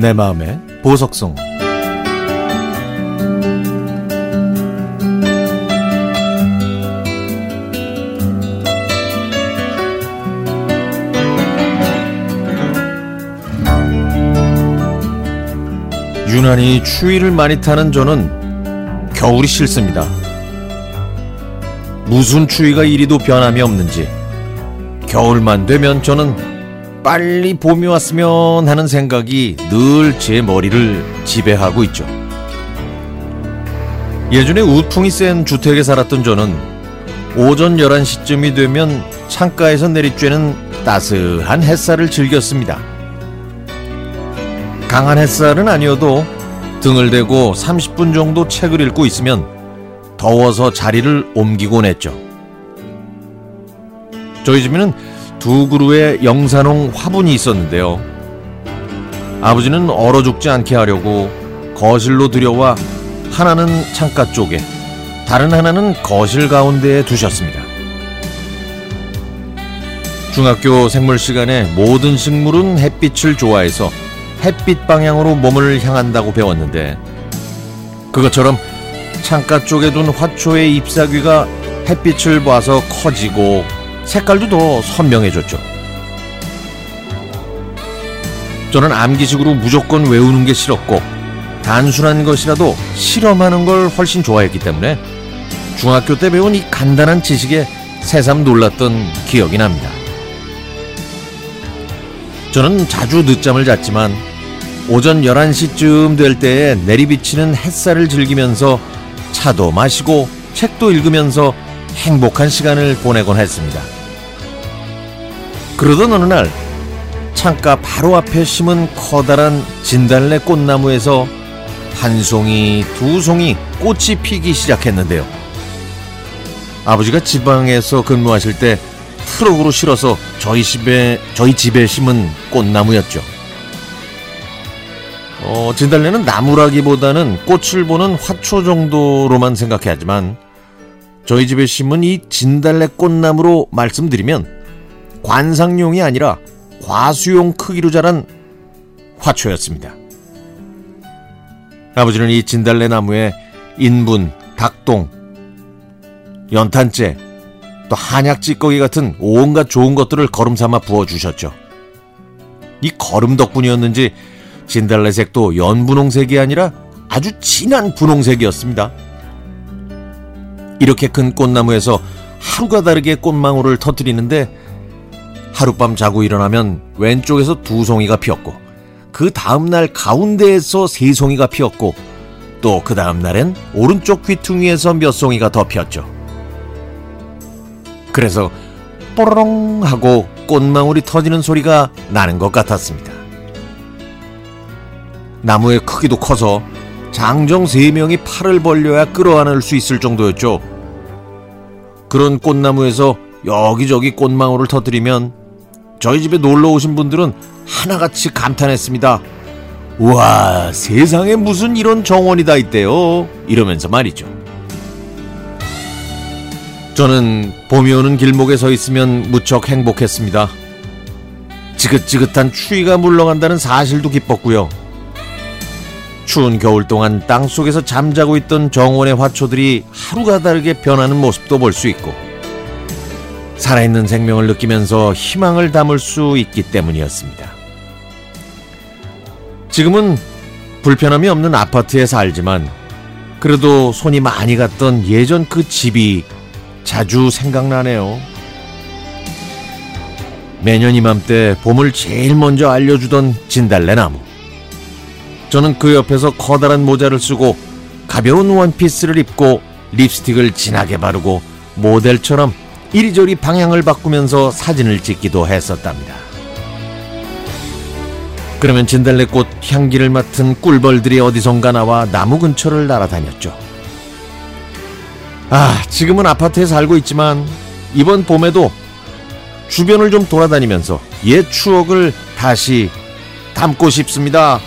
내 마음의 보석성 유난히 추위를 많이 타는 저는 겨울이 싫습니다. 무슨 추위가 이리도 변함이 없는지 겨울만 되면 저는 빨리 봄이 왔으면 하는 생각이 늘 제 머리를 지배하고 있죠. 예전에 우풍이 센 주택에 살았던 저는 오전 11시쯤이 되면 창가에서 내리쬐는 따스한 햇살을 즐겼습니다. 강한 햇살은 아니어도 등을 대고 30분 정도 책을 읽고 있으면 더워서 자리를 옮기곤 했죠. 저희 집에는 두 그루의 영산홍 화분이 있었는데요. 아버지는 얼어 죽지 않게 하려고 거실로 들여와 하나는 창가 쪽에, 다른 하나는 거실 가운데에 두셨습니다. 중학교 생물 시간에 모든 식물은 햇빛을 좋아해서 햇빛 방향으로 몸을 향한다고 배웠는데 그것처럼 창가 쪽에 둔 화초의 잎사귀가 햇빛을 봐서 커지고 색깔도 더 선명해졌죠. 저는 암기식으로 무조건 외우는 게 싫었고 단순한 것이라도 실험하는 걸 훨씬 좋아했기 때문에 중학교 때 배운 이 간단한 지식에 새삼 놀랐던 기억이 납니다. 저는 자주 늦잠을 잤지만 오전 11시쯤 될 때에 내리비치는 햇살을 즐기면서 차도 마시고 책도 읽으면서 행복한 시간을 보내곤 했습니다. 그러던 어느 날 창가 바로 앞에 심은 커다란 진달래 꽃나무에서 한 송이, 두 송이 꽃이 피기 시작했는데요. 아버지가 지방에서 근무하실 때 트럭으로 실어서 저희 집에 저희 집에 심은 꽃나무였죠. 어, 진달래는 나무라기보다는 꽃을 보는 화초 정도로만 생각해야지만 저희 집에 심은 이 진달래 꽃나무로 말씀드리면 관상용이 아니라 과수용 크기로 자란 화초였습니다. 아버지는 이 진달래 나무에 인분, 닭똥, 연탄재, 또 한약 찌꺼기 같은 온갖 좋은 것들을 거름 삼아 부어주셨죠. 이 거름 덕분이었는지 진달래색도 연분홍색이 아니라 아주 진한 분홍색이었습니다. 이렇게 큰 꽃나무에서 하루가 다르게 꽃망울을 터뜨리는데 하룻밤 자고 일어나면 왼쪽에서 두 송이가 피었고 그 다음날 가운데에서 세 송이가 피었고 또 그 다음날엔 오른쪽 귀퉁이에서 몇 송이가 더 피었죠. 그래서 뽀로롱 하고 꽃망울이 터지는 소리가 나는 것 같았습니다. 나무의 크기도 커서 장정 세 명이 팔을 벌려야 끌어안을 수 있을 정도였죠. 그런 꽃나무에서 여기저기 꽃망울을 터뜨리면 저희 집에 놀러 오신 분들은 하나같이 감탄했습니다. 와, 세상에 무슨 이런 정원이 다 있대요. 이러면서 말이죠. 저는 봄이 오는 길목에 서 있으면 무척 행복했습니다. 지긋지긋한 추위가 물러간다는 사실도 기뻤고요. 추운 겨울 동안 땅 속에서 잠자고 있던 정원의 화초들이 하루가 다르게 변하는 모습도 볼 수 있고 살아있는 생명을 느끼면서 희망을 담을 수 있기 때문이었습니다. 지금은 불편함이 없는 아파트에 살지만 그래도 손이 많이 갔던 예전 그 집이 자주 생각나네요. 매년 이맘때 봄을 제일 먼저 알려주던 진달래 나무. 저는 그 옆에서 커다란 모자를 쓰고 가벼운 원피스를 입고 립스틱을 진하게 바르고 모델처럼 이리저리 방향을 바꾸면서 사진을 찍기도 했었답니다. 그러면 진달래꽃 향기를 맡은 꿀벌들이 어디선가 나와 나무 근처를 날아다녔죠. 아, 지금은 아파트에 살고 있지만 이번 봄에도 주변을 좀 돌아다니면서 옛 추억을 다시 담고 싶습니다.